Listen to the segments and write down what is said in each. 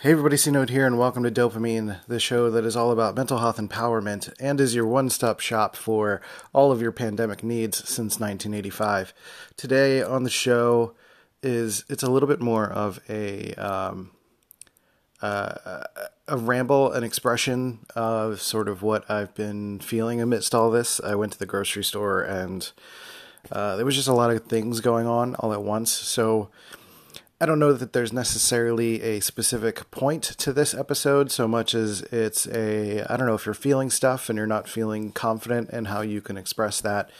Hey everybody, C Note here, and welcome to Dopamine, the show that is all about mental health empowerment and is your one stop shop for all of your pandemic needs since 1985. Today on the show is it's a little bit more of a um, uh, a ramble, an expression of sort of what I've been feeling amidst all this. I went to the grocery store and uh, there was just a lot of things going on all at once, so I don't know that there's necessarily a specific point to this episode so much as it's a I don't know if you're feeling stuff and you're not feeling confident in how you can express that.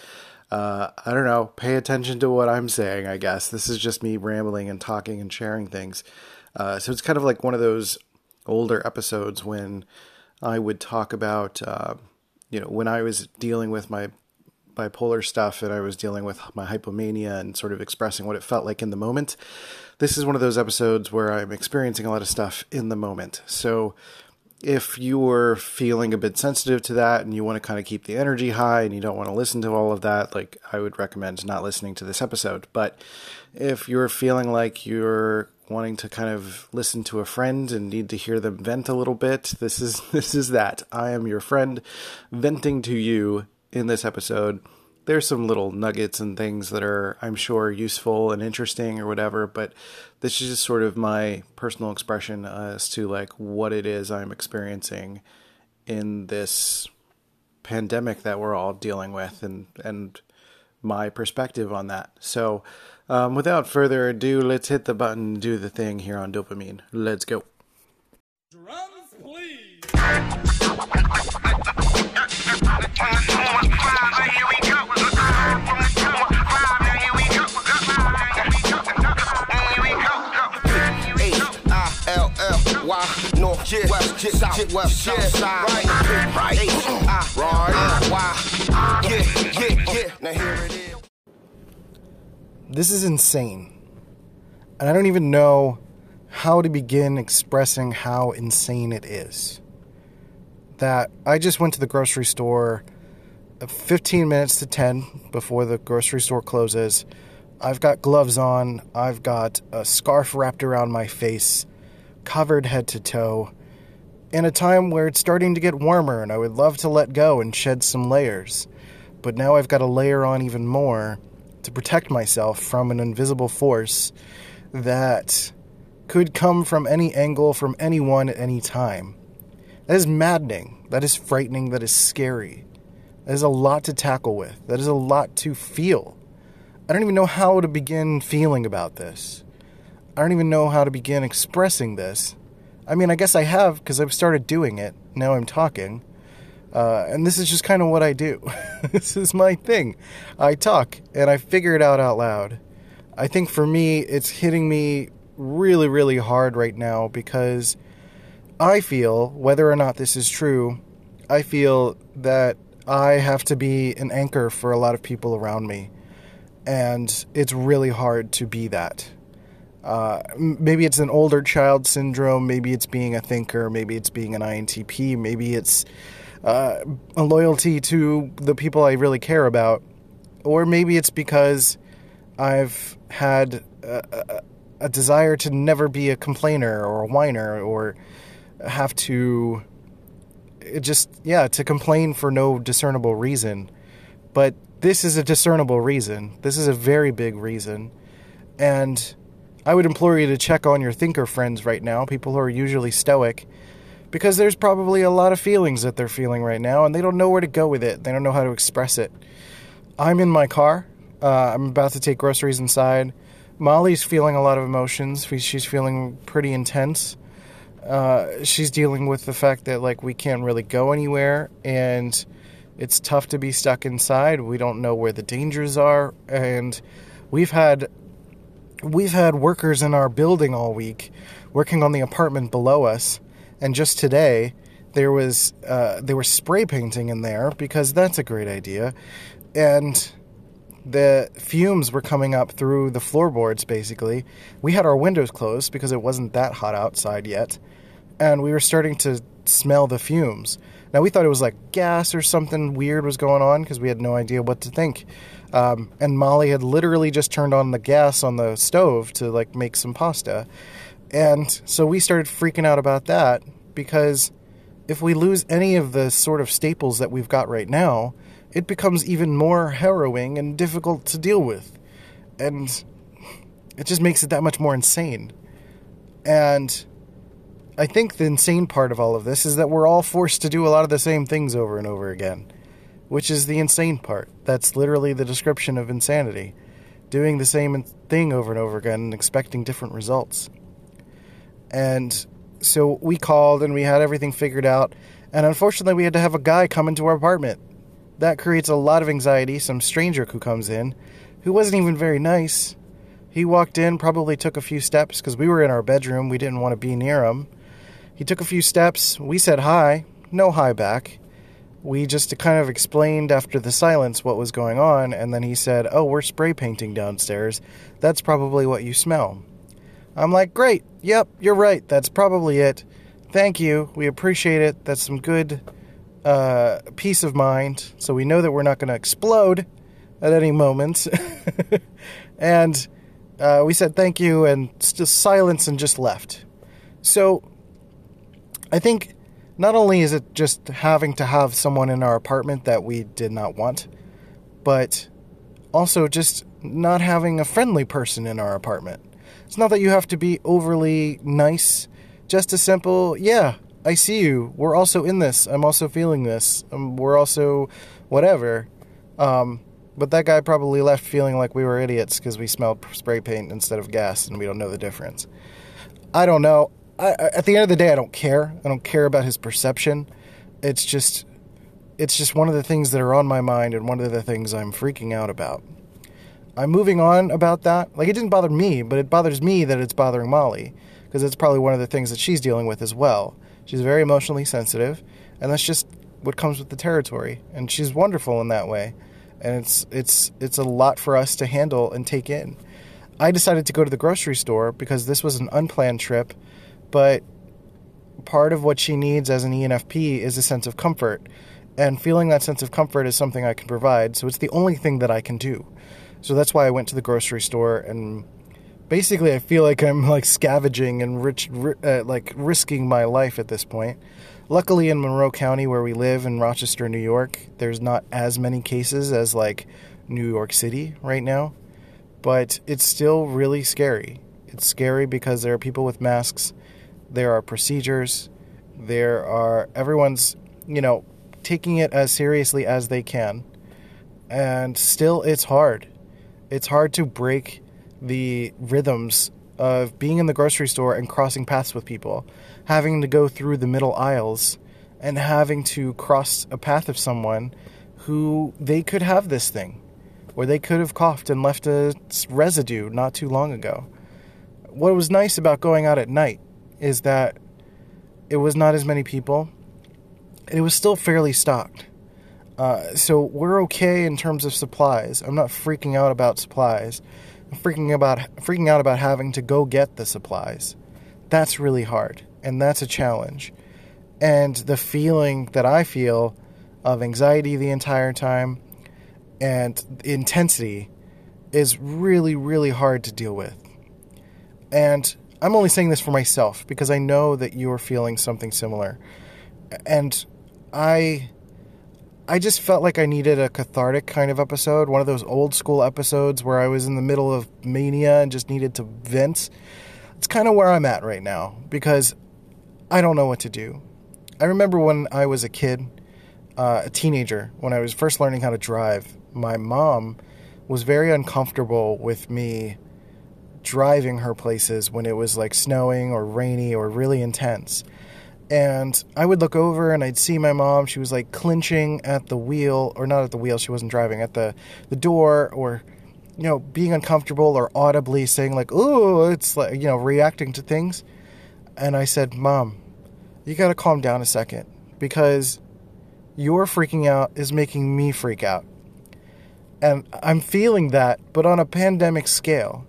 Uh, I don't know. Pay attention to what I'm saying. I guess this is just me rambling and talking and sharing things. Uh, so it's kind of like one of those older episodes when I would talk about, uh, you know, when I was dealing with my bipolar stuff and I was dealing with my hypomania and sort of expressing what it felt like in the moment. This is one of those episodes where I'm experiencing a lot of stuff in the moment. So if you're feeling a bit sensitive to that and you want to kind of keep the energy high and you don't want to listen to all of that, like I would recommend not listening to this episode. But if you're feeling like you're wanting to kind of listen to a friend and need to hear them vent a little bit, this is this is that. I am your friend venting to you in this episode. There's some little nuggets and things that are, I'm sure, useful and interesting or whatever, but this is just sort of my personal expression as to like what it is I'm experiencing in this pandemic that we're all dealing with and and my perspective on that. So, um, without further ado, let's hit the button do the thing here on dopamine. Let's go. Drums, please. North, yeah, west, yeah, south, west, south side, right, right, uh, right, why, yeah, yeah, yeah. Now here it is. This is insane, and I don't even know how to begin expressing how insane it is. That I just went to the grocery store 15 minutes to 10 before the grocery store closes. I've got gloves on, I've got a scarf wrapped around my face covered head to toe, in a time where it's starting to get warmer and I would love to let go and shed some layers. But now I've got to layer on even more to protect myself from an invisible force that could come from any angle, from anyone at any time. That is maddening. That is frightening. That is scary. That is a lot to tackle with. That is a lot to feel. I don't even know how to begin feeling about this. I don't even know how to begin expressing this. I mean, I guess I have because I've started doing it. Now I'm talking. Uh, and this is just kind of what I do. this is my thing. I talk and I figure it out out loud. I think for me, it's hitting me really, really hard right now because I feel, whether or not this is true, I feel that I have to be an anchor for a lot of people around me. And it's really hard to be that. Uh, maybe it's an older child syndrome, maybe it's being a thinker, maybe it's being an INTP, maybe it's uh, a loyalty to the people I really care about, or maybe it's because I've had a, a, a desire to never be a complainer or a whiner or have to just, yeah, to complain for no discernible reason. But this is a discernible reason. This is a very big reason. And I would implore you to check on your thinker friends right now, people who are usually stoic, because there's probably a lot of feelings that they're feeling right now and they don't know where to go with it. They don't know how to express it. I'm in my car. Uh, I'm about to take groceries inside. Molly's feeling a lot of emotions. She's feeling pretty intense. Uh, she's dealing with the fact that like we can't really go anywhere and it's tough to be stuck inside. We don't know where the dangers are and we've had we've had workers in our building all week working on the apartment below us, and just today there was uh, they were spray painting in there because that's a great idea, and the fumes were coming up through the floorboards. Basically, we had our windows closed because it wasn't that hot outside yet, and we were starting to smell the fumes. Now we thought it was like gas or something weird was going on because we had no idea what to think. Um, and Molly had literally just turned on the gas on the stove to like make some pasta. And so we started freaking out about that because if we lose any of the sort of staples that we've got right now, it becomes even more harrowing and difficult to deal with. And it just makes it that much more insane. And I think the insane part of all of this is that we're all forced to do a lot of the same things over and over again, which is the insane part. That's literally the description of insanity. Doing the same thing over and over again and expecting different results. And so we called and we had everything figured out. And unfortunately, we had to have a guy come into our apartment. That creates a lot of anxiety. Some stranger who comes in, who wasn't even very nice. He walked in, probably took a few steps because we were in our bedroom. We didn't want to be near him. He took a few steps. We said hi. No hi back. We just kind of explained after the silence what was going on, and then he said, Oh, we're spray painting downstairs. That's probably what you smell. I'm like, Great. Yep, you're right. That's probably it. Thank you. We appreciate it. That's some good uh, peace of mind. So we know that we're not going to explode at any moment. and uh, we said thank you and just silence and just left. So I think not only is it just having to have someone in our apartment that we did not want, but also just not having a friendly person in our apartment. It's not that you have to be overly nice, just a simple, yeah, I see you. We're also in this. I'm also feeling this. Um, we're also whatever. Um, but that guy probably left feeling like we were idiots because we smelled spray paint instead of gas and we don't know the difference. I don't know. I, at the end of the day, I don't care. I don't care about his perception. It's just, it's just one of the things that are on my mind and one of the things I'm freaking out about. I'm moving on about that. Like it didn't bother me, but it bothers me that it's bothering Molly because it's probably one of the things that she's dealing with as well. She's very emotionally sensitive, and that's just what comes with the territory. And she's wonderful in that way, and it's it's it's a lot for us to handle and take in. I decided to go to the grocery store because this was an unplanned trip but part of what she needs as an ENFP is a sense of comfort. And feeling that sense of comfort is something I can provide. So it's the only thing that I can do. So that's why I went to the grocery store and basically I feel like I'm like scavenging and rich, uh, like risking my life at this point. Luckily in Monroe County where we live in Rochester, New York, there's not as many cases as like New York City right now, but it's still really scary. It's scary because there are people with masks there are procedures, there are everyone's, you know, taking it as seriously as they can. And still it's hard. It's hard to break the rhythms of being in the grocery store and crossing paths with people, having to go through the middle aisles and having to cross a path of someone who they could have this thing or they could have coughed and left a residue not too long ago. What was nice about going out at night is that it was not as many people. It was still fairly stocked. Uh, so we're okay in terms of supplies. I'm not freaking out about supplies. I'm freaking about freaking out about having to go get the supplies. That's really hard, and that's a challenge. And the feeling that I feel of anxiety the entire time and intensity is really, really hard to deal with. And I'm only saying this for myself because I know that you're feeling something similar. And I I just felt like I needed a cathartic kind of episode, one of those old school episodes where I was in the middle of mania and just needed to vent. It's kind of where I'm at right now because I don't know what to do. I remember when I was a kid, uh, a teenager, when I was first learning how to drive, my mom was very uncomfortable with me driving her places when it was like snowing or rainy or really intense. And I would look over and I'd see my mom. She was like clinching at the wheel, or not at the wheel, she wasn't driving, at the, the door, or, you know, being uncomfortable or audibly saying, like, oh, it's like, you know, reacting to things. And I said, Mom, you got to calm down a second because your freaking out is making me freak out. And I'm feeling that, but on a pandemic scale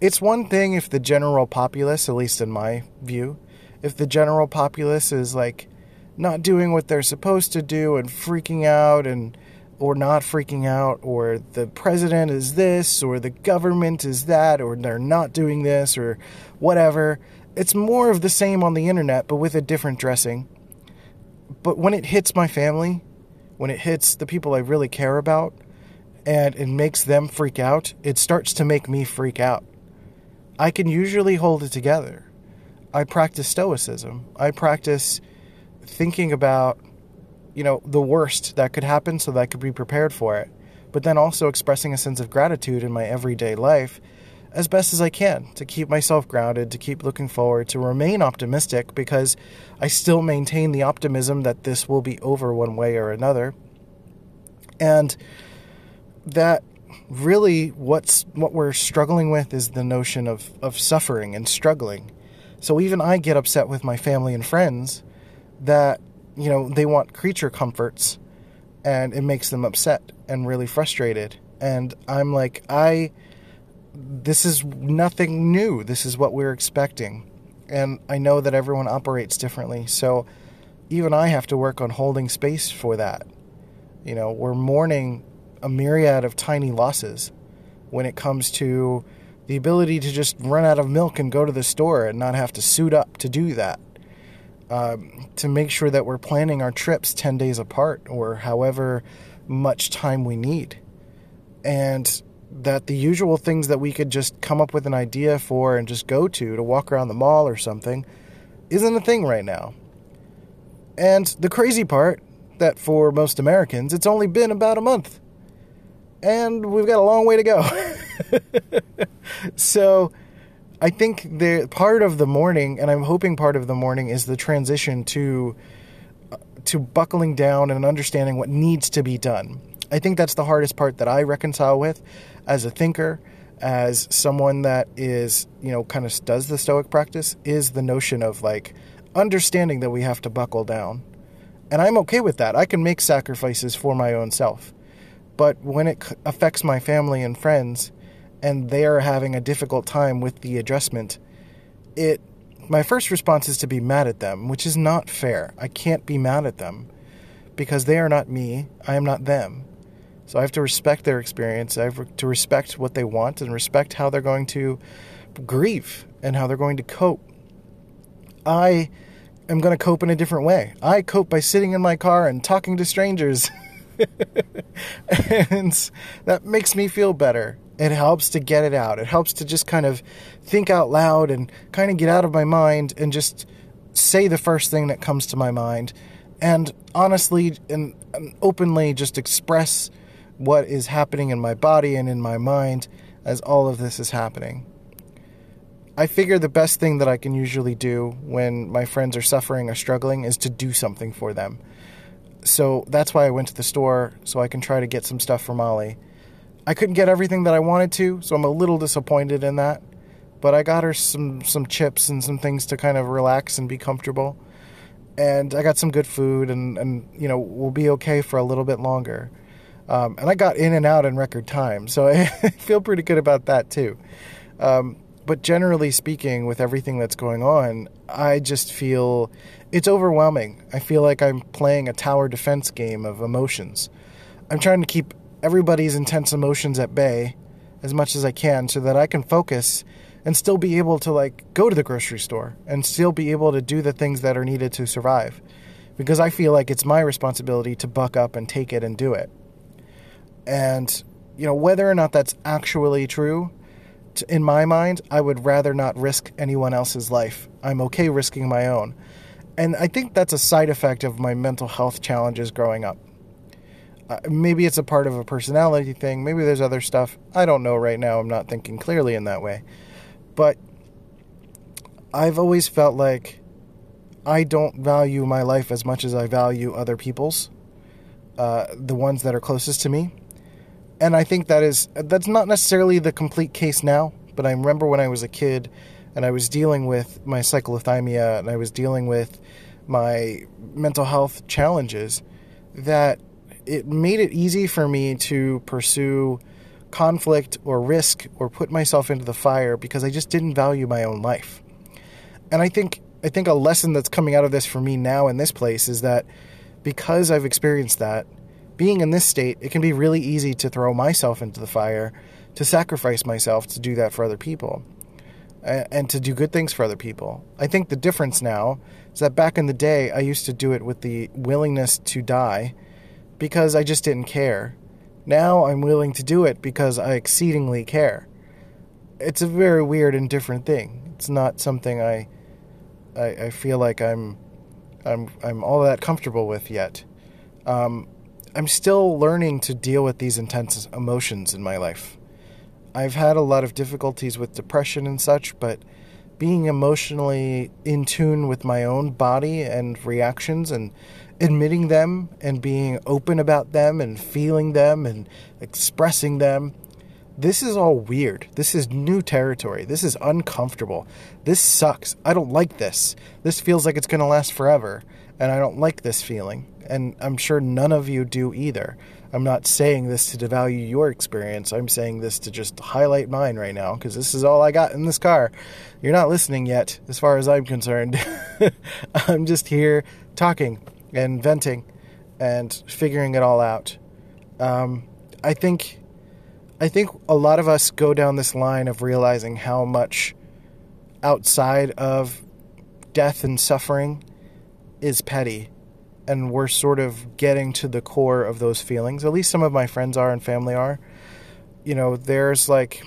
it's one thing if the general populace, at least in my view, if the general populace is like not doing what they're supposed to do and freaking out and or not freaking out or the president is this or the government is that or they're not doing this or whatever It's more of the same on the internet, but with a different dressing. But when it hits my family, when it hits the people I really care about, and it makes them freak out, it starts to make me freak out. I can usually hold it together. I practice stoicism. I practice thinking about, you know, the worst that could happen so that I could be prepared for it, but then also expressing a sense of gratitude in my everyday life as best as I can to keep myself grounded, to keep looking forward, to remain optimistic because I still maintain the optimism that this will be over one way or another. And that really what's what we're struggling with is the notion of, of suffering and struggling. So even I get upset with my family and friends that, you know, they want creature comforts and it makes them upset and really frustrated. And I'm like, I this is nothing new. This is what we're expecting. And I know that everyone operates differently. So even I have to work on holding space for that. You know, we're mourning a myriad of tiny losses when it comes to the ability to just run out of milk and go to the store and not have to suit up to do that. Um, to make sure that we're planning our trips 10 days apart or however much time we need. And that the usual things that we could just come up with an idea for and just go to to walk around the mall or something isn't a thing right now. And the crazy part that for most Americans it's only been about a month. And we've got a long way to go. so I think the part of the mourning and I'm hoping part of the mourning is the transition to uh, to buckling down and understanding what needs to be done. I think that's the hardest part that I reconcile with as a thinker, as someone that is, you know, kind of does the Stoic practice, is the notion of like understanding that we have to buckle down. And I'm okay with that. I can make sacrifices for my own self. But when it affects my family and friends, and they are having a difficult time with the adjustment, it my first response is to be mad at them, which is not fair. I can't be mad at them because they are not me, I am not them. So I have to respect their experience. I have to respect what they want and respect how they're going to grieve and how they're going to cope. I am going to cope in a different way. I cope by sitting in my car and talking to strangers. and that makes me feel better. It helps to get it out. It helps to just kind of think out loud and kind of get out of my mind and just say the first thing that comes to my mind and honestly and, and openly just express what is happening in my body and in my mind as all of this is happening. I figure the best thing that I can usually do when my friends are suffering or struggling is to do something for them. So that's why I went to the store so I can try to get some stuff for Molly. I couldn't get everything that I wanted to, so I'm a little disappointed in that. But I got her some some chips and some things to kind of relax and be comfortable. And I got some good food and and you know, we'll be okay for a little bit longer. Um, and I got in and out in record time, so I feel pretty good about that too. Um, but generally speaking, with everything that's going on, I just feel it's overwhelming. I feel like I'm playing a tower defense game of emotions. I'm trying to keep everybody's intense emotions at bay as much as I can so that I can focus and still be able to like go to the grocery store and still be able to do the things that are needed to survive because I feel like it's my responsibility to buck up and take it and do it. And, you know, whether or not that's actually true, in my mind, I would rather not risk anyone else's life. I'm okay risking my own. And I think that's a side effect of my mental health challenges growing up. Uh, maybe it's a part of a personality thing. Maybe there's other stuff. I don't know right now. I'm not thinking clearly in that way. But I've always felt like I don't value my life as much as I value other people's, uh, the ones that are closest to me and I think that is that's not necessarily the complete case now, but I remember when I was a kid and I was dealing with my cyclothymia and I was dealing with my mental health challenges that it made it easy for me to pursue conflict or risk or put myself into the fire because I just didn't value my own life. And I think I think a lesson that's coming out of this for me now in this place is that because I've experienced that being in this state, it can be really easy to throw myself into the fire, to sacrifice myself to do that for other people. And to do good things for other people. I think the difference now is that back in the day, I used to do it with the willingness to die because I just didn't care. Now I'm willing to do it because I exceedingly care. It's a very weird and different thing. It's not something I, I, I feel like I'm, I'm, I'm all that comfortable with yet. Um, I'm still learning to deal with these intense emotions in my life. I've had a lot of difficulties with depression and such, but being emotionally in tune with my own body and reactions and admitting them and being open about them and feeling them and expressing them. This is all weird. This is new territory. This is uncomfortable. This sucks. I don't like this. This feels like it's going to last forever, and I don't like this feeling. And I'm sure none of you do either. I'm not saying this to devalue your experience. I'm saying this to just highlight mine right now because this is all I got in this car. You're not listening yet, as far as I'm concerned. I'm just here talking and venting and figuring it all out. Um, I think, I think a lot of us go down this line of realizing how much outside of death and suffering is petty and we're sort of getting to the core of those feelings. At least some of my friends are and family are. You know, there's like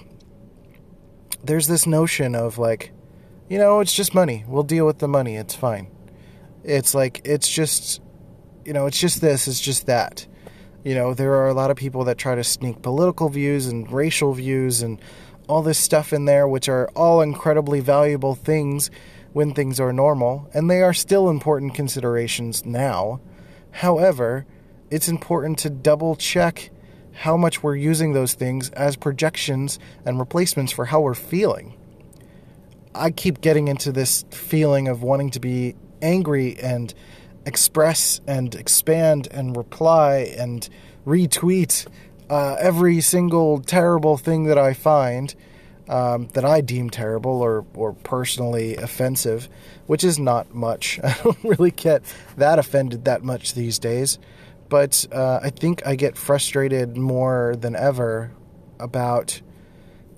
there's this notion of like, you know, it's just money. We'll deal with the money. It's fine. It's like it's just you know, it's just this, it's just that. You know, there are a lot of people that try to sneak political views and racial views and all this stuff in there, which are all incredibly valuable things when things are normal, and they are still important considerations now. However, it's important to double check how much we're using those things as projections and replacements for how we're feeling. I keep getting into this feeling of wanting to be angry and express and expand and reply and retweet uh, every single terrible thing that I find um, that I deem terrible or, or personally offensive, which is not much. I don't really get that offended that much these days. But uh, I think I get frustrated more than ever about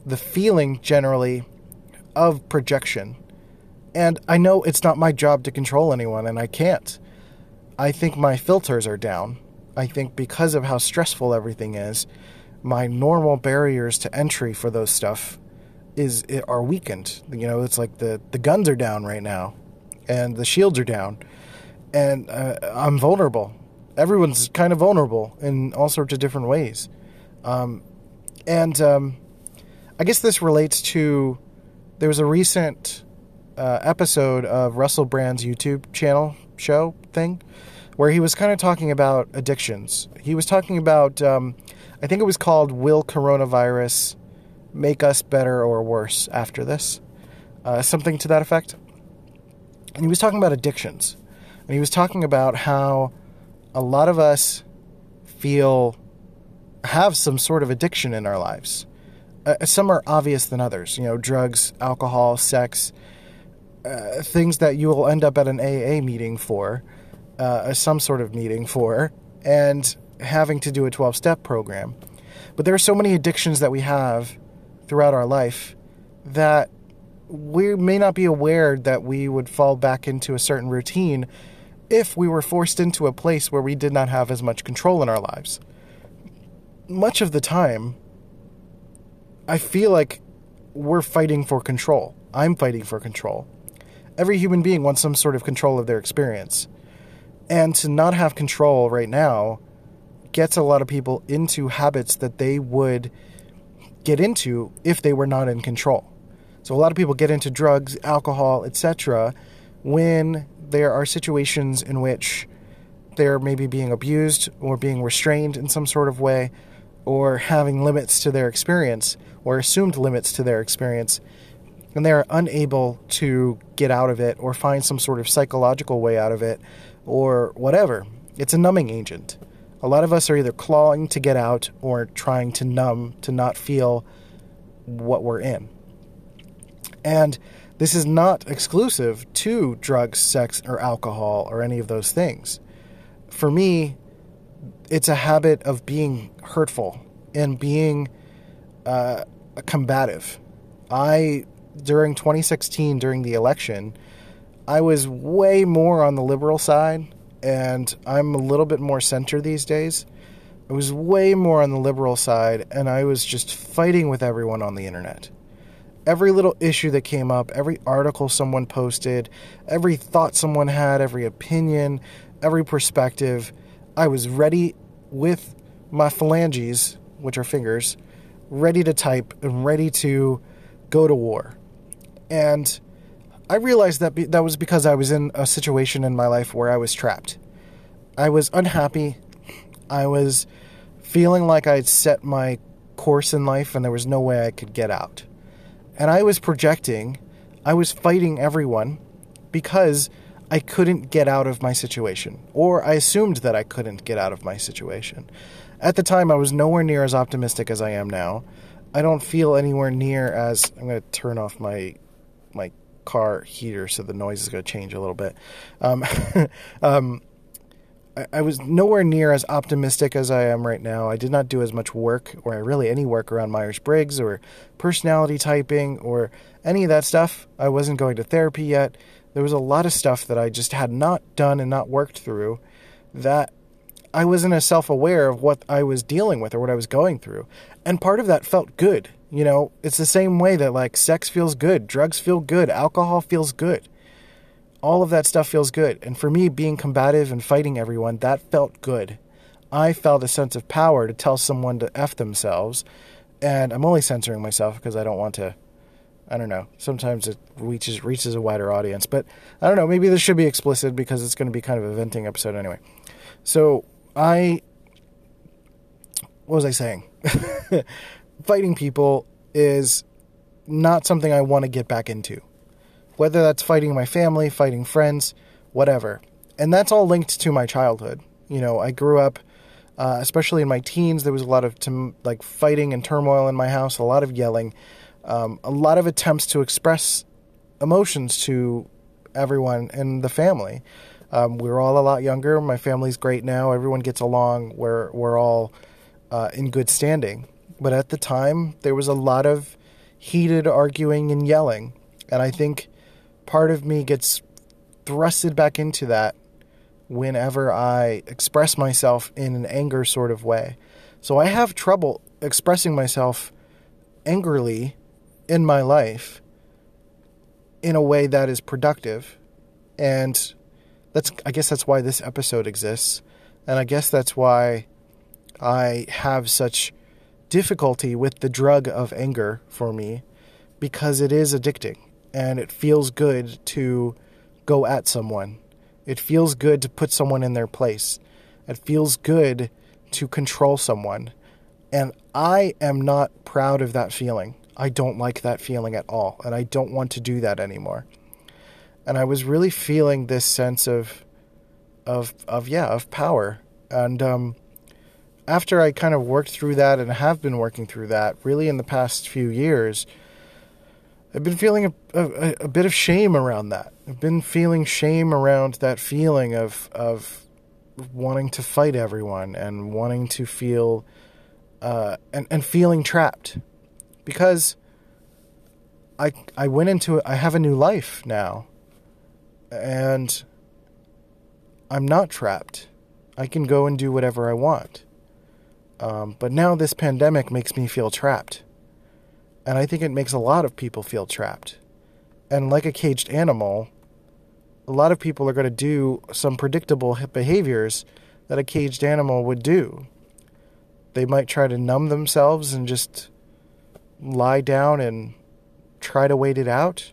the feeling generally of projection. And I know it's not my job to control anyone, and I can't. I think my filters are down. I think because of how stressful everything is, my normal barriers to entry for those stuff is are weakened. You know, it's like the the guns are down right now, and the shields are down, and uh, I'm vulnerable. Everyone's kind of vulnerable in all sorts of different ways, um, and um, I guess this relates to there was a recent uh, episode of Russell Brand's YouTube channel show thing where he was kind of talking about addictions. He was talking about, um, I think it was called "Will Coronavirus." Make us better or worse after this. Uh, something to that effect. And he was talking about addictions. And he was talking about how a lot of us feel have some sort of addiction in our lives. Uh, some are obvious than others. You know, drugs, alcohol, sex, uh, things that you will end up at an AA meeting for, uh, some sort of meeting for, and having to do a 12 step program. But there are so many addictions that we have throughout our life that we may not be aware that we would fall back into a certain routine if we were forced into a place where we did not have as much control in our lives. Much of the time, I feel like we're fighting for control. I'm fighting for control. Every human being wants some sort of control of their experience. And to not have control right now gets a lot of people into habits that they would get into if they were not in control. So a lot of people get into drugs, alcohol, etc. when there are situations in which they're maybe being abused or being restrained in some sort of way or having limits to their experience or assumed limits to their experience and they are unable to get out of it or find some sort of psychological way out of it or whatever. It's a numbing agent. A lot of us are either clawing to get out or trying to numb, to not feel what we're in. And this is not exclusive to drugs, sex, or alcohol, or any of those things. For me, it's a habit of being hurtful and being uh, combative. I during 2016 during the election, I was way more on the liberal side, and I'm a little bit more center these days. I was way more on the liberal side, and I was just fighting with everyone on the internet. Every little issue that came up, every article someone posted, every thought someone had, every opinion, every perspective, I was ready with my phalanges, which are fingers, ready to type and ready to go to war. And I realized that be- that was because I was in a situation in my life where I was trapped. I was unhappy. I was feeling like I'd set my course in life and there was no way I could get out. And I was projecting, I was fighting everyone because I couldn't get out of my situation, or I assumed that I couldn't get out of my situation. At the time, I was nowhere near as optimistic as I am now. I don't feel anywhere near as I'm going to turn off my my car heater so the noise is going to change a little bit. Um, um, I, I, was nowhere near as optimistic as I am right now. I did not do as much work, or really any work around Myers Briggs or personality typing or any of that stuff. I wasn't going to therapy yet. There was a lot of stuff that I just had not done and not worked through that I wasn't as self aware of what I was dealing with or what I was going through. And part of that felt good. You know, it's the same way that like sex feels good, drugs feel good, alcohol feels good. All of that stuff feels good. And for me, being combative and fighting everyone, that felt good. I felt a sense of power to tell someone to F themselves. And I'm only censoring myself because I don't want to I don't know. Sometimes it reaches reaches a wider audience, but I don't know. Maybe this should be explicit because it's going to be kind of a venting episode anyway. So I, what was I saying? Fighting people is not something I want to get back into. Whether that's fighting my family, fighting friends, whatever, and that's all linked to my childhood. You know, I grew up. Uh, especially in my teens, there was a lot of like fighting and turmoil in my house, a lot of yelling, um, a lot of attempts to express emotions to everyone in the family. Um, we are all a lot younger. My family's great now. Everyone gets along. We're we're all uh, in good standing. But at the time, there was a lot of heated arguing and yelling, and I think part of me gets thrusted back into that whenever I express myself in an anger sort of way. So I have trouble expressing myself angrily in my life in a way that is productive. And that's I guess that's why this episode exists. And I guess that's why I have such difficulty with the drug of anger for me because it is addicting and it feels good to go at someone. It feels good to put someone in their place. It feels good to control someone. And I am not proud of that feeling. I don't like that feeling at all, and I don't want to do that anymore. And I was really feeling this sense of, of, of yeah, of power. And um, after I kind of worked through that and have been working through that, really in the past few years, I've been feeling a, a, a bit of shame around that. I've been feeling shame around that feeling of of wanting to fight everyone and wanting to feel uh, and and feeling trapped because I I went into it. I have a new life now, and I'm not trapped. I can go and do whatever I want. Um, but now this pandemic makes me feel trapped, and I think it makes a lot of people feel trapped. And like a caged animal, a lot of people are going to do some predictable behaviors that a caged animal would do. They might try to numb themselves and just lie down and try to wait it out.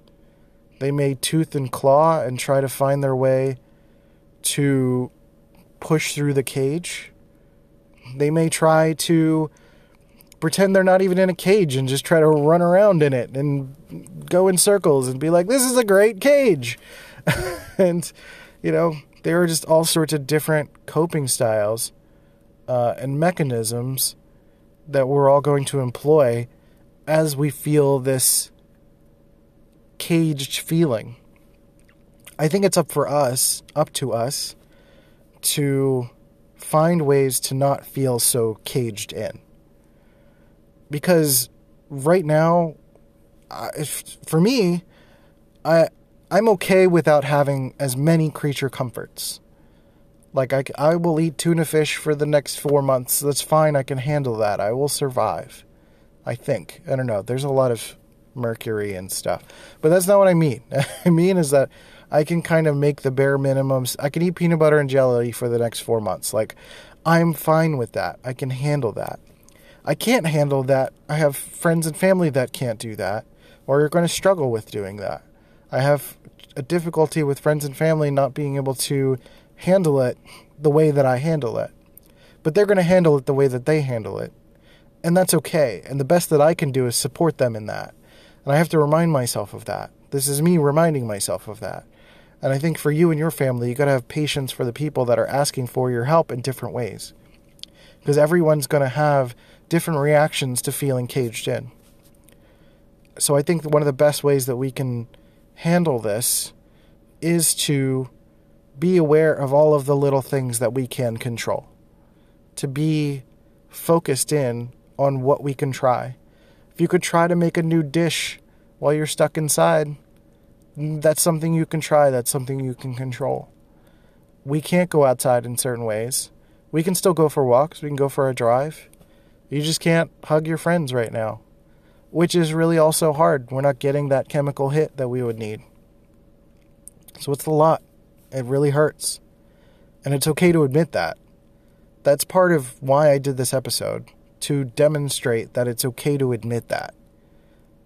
They may tooth and claw and try to find their way to push through the cage. They may try to pretend they're not even in a cage and just try to run around in it and go in circles and be like, this is a great cage. and, you know, there are just all sorts of different coping styles uh, and mechanisms that we're all going to employ as we feel this caged feeling. I think it's up for us, up to us, to find ways to not feel so caged in. Because right now, if, for me, I I'm okay without having as many creature comforts. Like I, I will eat tuna fish for the next four months. That's fine. I can handle that. I will survive. I think. I don't know. There's a lot of mercury and stuff, but that's not what I mean. I mean is that I can kind of make the bare minimums. I can eat peanut butter and jelly for the next four months. Like I'm fine with that. I can handle that. I can't handle that. I have friends and family that can't do that, or you're going to struggle with doing that. I have a difficulty with friends and family not being able to handle it the way that I handle it. But they're going to handle it the way that they handle it. And that's okay. And the best that I can do is support them in that. And I have to remind myself of that. This is me reminding myself of that. And I think for you and your family, you got to have patience for the people that are asking for your help in different ways. Because everyone's going to have different reactions to feeling caged in. So I think one of the best ways that we can handle this is to be aware of all of the little things that we can control, to be focused in on what we can try. If you could try to make a new dish while you're stuck inside, that's something you can try, that's something you can control. We can't go outside in certain ways. We can still go for walks, we can go for a drive. You just can't hug your friends right now, which is really also hard. We're not getting that chemical hit that we would need. So it's a lot. It really hurts. And it's okay to admit that. That's part of why I did this episode to demonstrate that it's okay to admit that.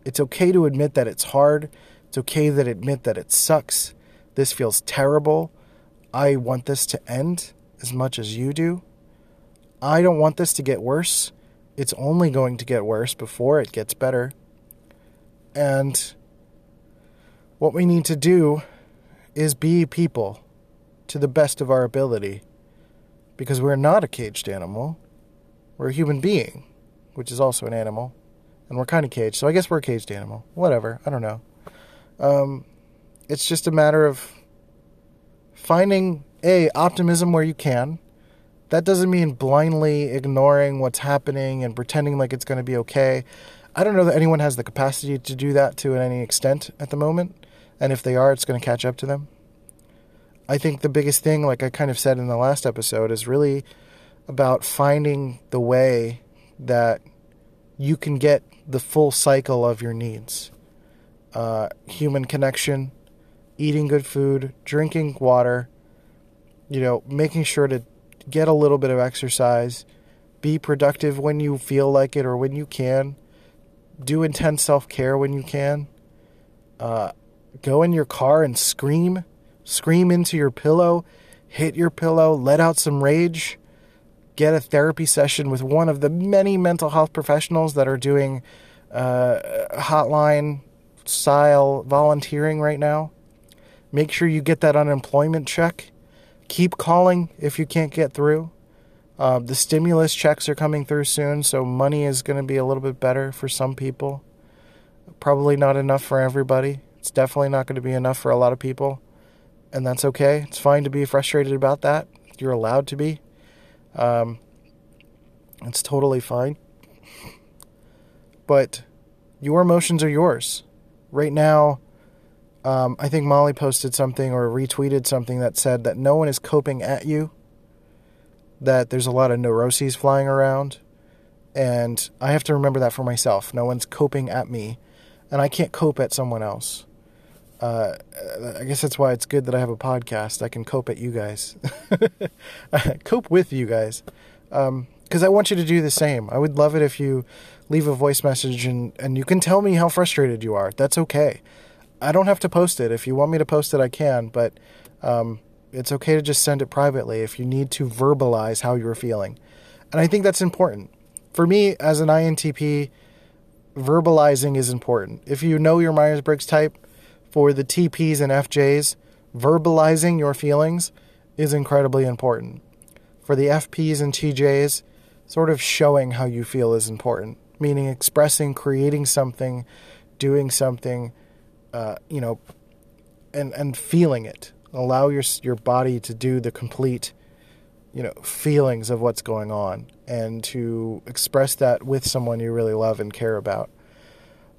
It's okay to admit that it's hard. It's okay to admit that it sucks. This feels terrible. I want this to end as much as you do. I don't want this to get worse. It's only going to get worse before it gets better. And what we need to do is be people to the best of our ability. Because we're not a caged animal. We're a human being, which is also an animal. And we're kind of caged, so I guess we're a caged animal. Whatever, I don't know. Um, it's just a matter of finding a optimism where you can. That doesn't mean blindly ignoring what's happening and pretending like it's going to be okay. I don't know that anyone has the capacity to do that to any extent at the moment, and if they are, it's going to catch up to them. I think the biggest thing, like I kind of said in the last episode, is really about finding the way that you can get the full cycle of your needs uh, human connection, eating good food, drinking water, you know, making sure to get a little bit of exercise, be productive when you feel like it or when you can, do intense self care when you can, uh, go in your car and scream scream into your pillow, hit your pillow, let out some rage, get a therapy session with one of the many mental health professionals that are doing uh, hotline style volunteering right now. Make sure you get that unemployment check. Keep calling if you can't get through. Uh, the stimulus checks are coming through soon, so money is going to be a little bit better for some people. Probably not enough for everybody. It's definitely not going to be enough for a lot of people and that's okay. It's fine to be frustrated about that. You're allowed to be. Um, it's totally fine. But your emotions are yours. Right now, um, I think Molly posted something or retweeted something that said that no one is coping at you, that there's a lot of neuroses flying around. And I have to remember that for myself. No one's coping at me, and I can't cope at someone else uh, I guess that's why it's good that I have a podcast. I can cope at you guys, cope with you guys, because um, I want you to do the same. I would love it if you leave a voice message and and you can tell me how frustrated you are. That's okay. I don't have to post it. If you want me to post it, I can, but um, it's okay to just send it privately if you need to verbalize how you're feeling. And I think that's important. For me, as an INTP, verbalizing is important. If you know your Myers Briggs type, for the TPs and FJs, verbalizing your feelings is incredibly important. For the FPs and TJs, sort of showing how you feel is important, meaning expressing, creating something, doing something, uh, you know, and and feeling it. Allow your your body to do the complete, you know, feelings of what's going on, and to express that with someone you really love and care about.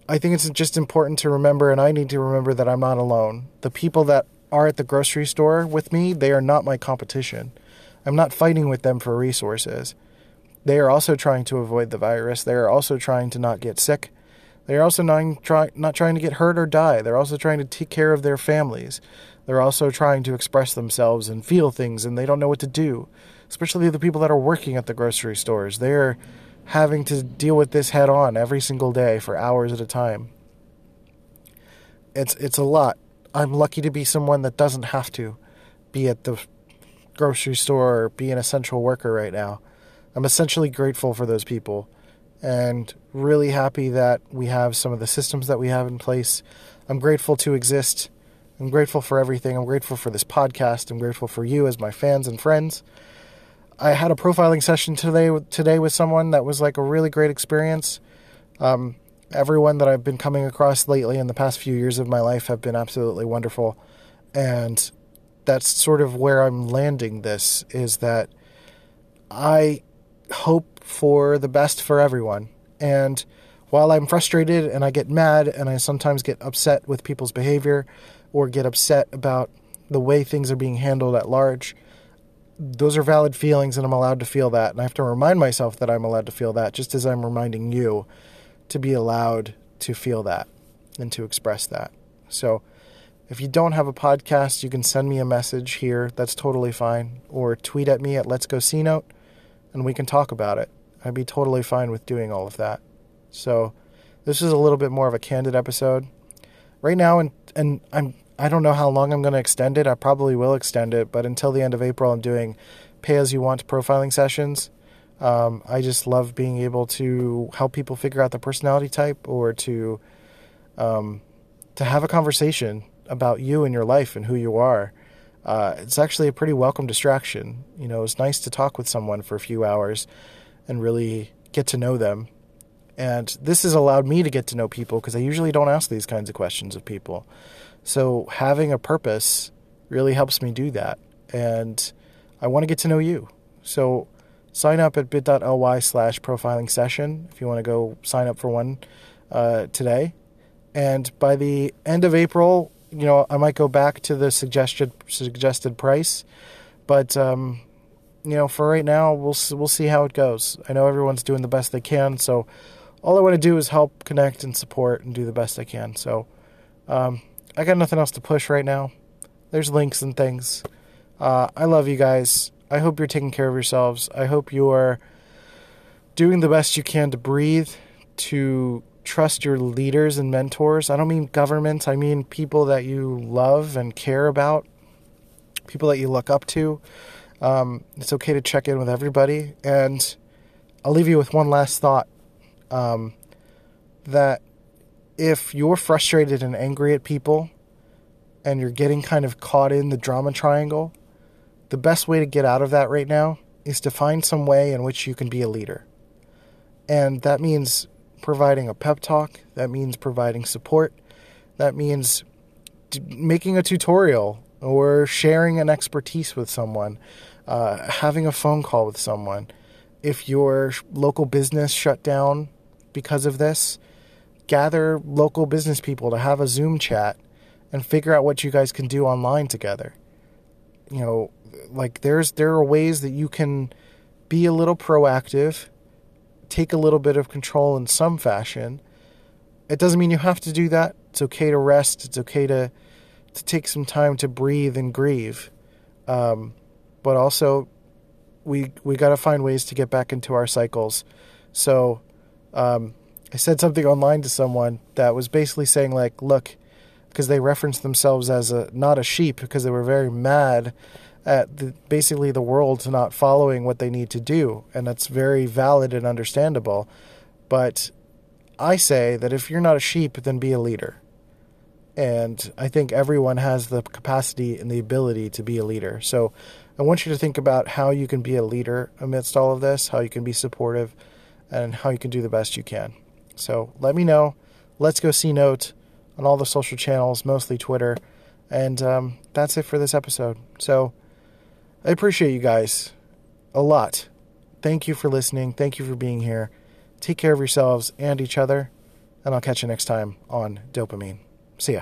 I think it's just important to remember, and I need to remember that I'm not alone. The people that are at the grocery store with me, they are not my competition. I'm not fighting with them for resources. They are also trying to avoid the virus. They are also trying to not get sick. They are also not, try, not trying to get hurt or die. They're also trying to take care of their families. They're also trying to express themselves and feel things, and they don't know what to do. Especially the people that are working at the grocery stores. They're having to deal with this head on every single day for hours at a time. It's it's a lot. I'm lucky to be someone that doesn't have to be at the grocery store or be an essential worker right now. I'm essentially grateful for those people and really happy that we have some of the systems that we have in place. I'm grateful to exist. I'm grateful for everything. I'm grateful for this podcast. I'm grateful for you as my fans and friends. I had a profiling session today today with someone that was like a really great experience. Um, everyone that I've been coming across lately in the past few years of my life have been absolutely wonderful, and that's sort of where I'm landing. This is that I hope for the best for everyone, and while I'm frustrated and I get mad and I sometimes get upset with people's behavior or get upset about the way things are being handled at large those are valid feelings and I'm allowed to feel that. And I have to remind myself that I'm allowed to feel that, just as I'm reminding you to be allowed to feel that and to express that. So if you don't have a podcast, you can send me a message here. That's totally fine. Or tweet at me at Let's Go C Note and we can talk about it. I'd be totally fine with doing all of that. So this is a little bit more of a candid episode. Right now and and I'm I don't know how long I'm going to extend it. I probably will extend it, but until the end of April, I'm doing pay as you want profiling sessions. Um, I just love being able to help people figure out their personality type or to um, to have a conversation about you and your life and who you are. Uh, it's actually a pretty welcome distraction. You know, it's nice to talk with someone for a few hours and really get to know them. And this has allowed me to get to know people because I usually don't ask these kinds of questions of people. So having a purpose really helps me do that. And I want to get to know you. So sign up at bit.ly slash profiling session if you want to go sign up for one uh, today. And by the end of April, you know, I might go back to the suggested suggested price, but um, you know, for right now, we'll we'll see how it goes. I know everyone's doing the best they can, so all I want to do is help connect and support and do the best I can. So, um, I got nothing else to push right now. There's links and things. Uh, I love you guys. I hope you're taking care of yourselves. I hope you are doing the best you can to breathe, to trust your leaders and mentors. I don't mean governments, I mean people that you love and care about, people that you look up to. Um, it's okay to check in with everybody. And I'll leave you with one last thought um, that if you're frustrated and angry at people and you're getting kind of caught in the drama triangle, the best way to get out of that right now is to find some way in which you can be a leader. And that means providing a pep talk, that means providing support, that means making a tutorial or sharing an expertise with someone, uh, having a phone call with someone. If your local business shut down because of this, gather local business people to have a Zoom chat and figure out what you guys can do online together. You know, like there's there are ways that you can be a little proactive, take a little bit of control in some fashion. It doesn't mean you have to do that. It's okay to rest. It's okay to to take some time to breathe and grieve. Um, but also, we we got to find ways to get back into our cycles. So, um, I said something online to someone that was basically saying like, look, because they referenced themselves as a not a sheep because they were very mad at the, basically the world not following what they need to do, and that's very valid and understandable. But I say that if you're not a sheep, then be a leader. And I think everyone has the capacity and the ability to be a leader. So I want you to think about how you can be a leader amidst all of this, how you can be supportive, and how you can do the best you can. So let me know. Let's go C Note on all the social channels, mostly Twitter. And um, that's it for this episode. So I appreciate you guys a lot. Thank you for listening. Thank you for being here. Take care of yourselves and each other. and I'll catch you next time on Dopamine. See ya.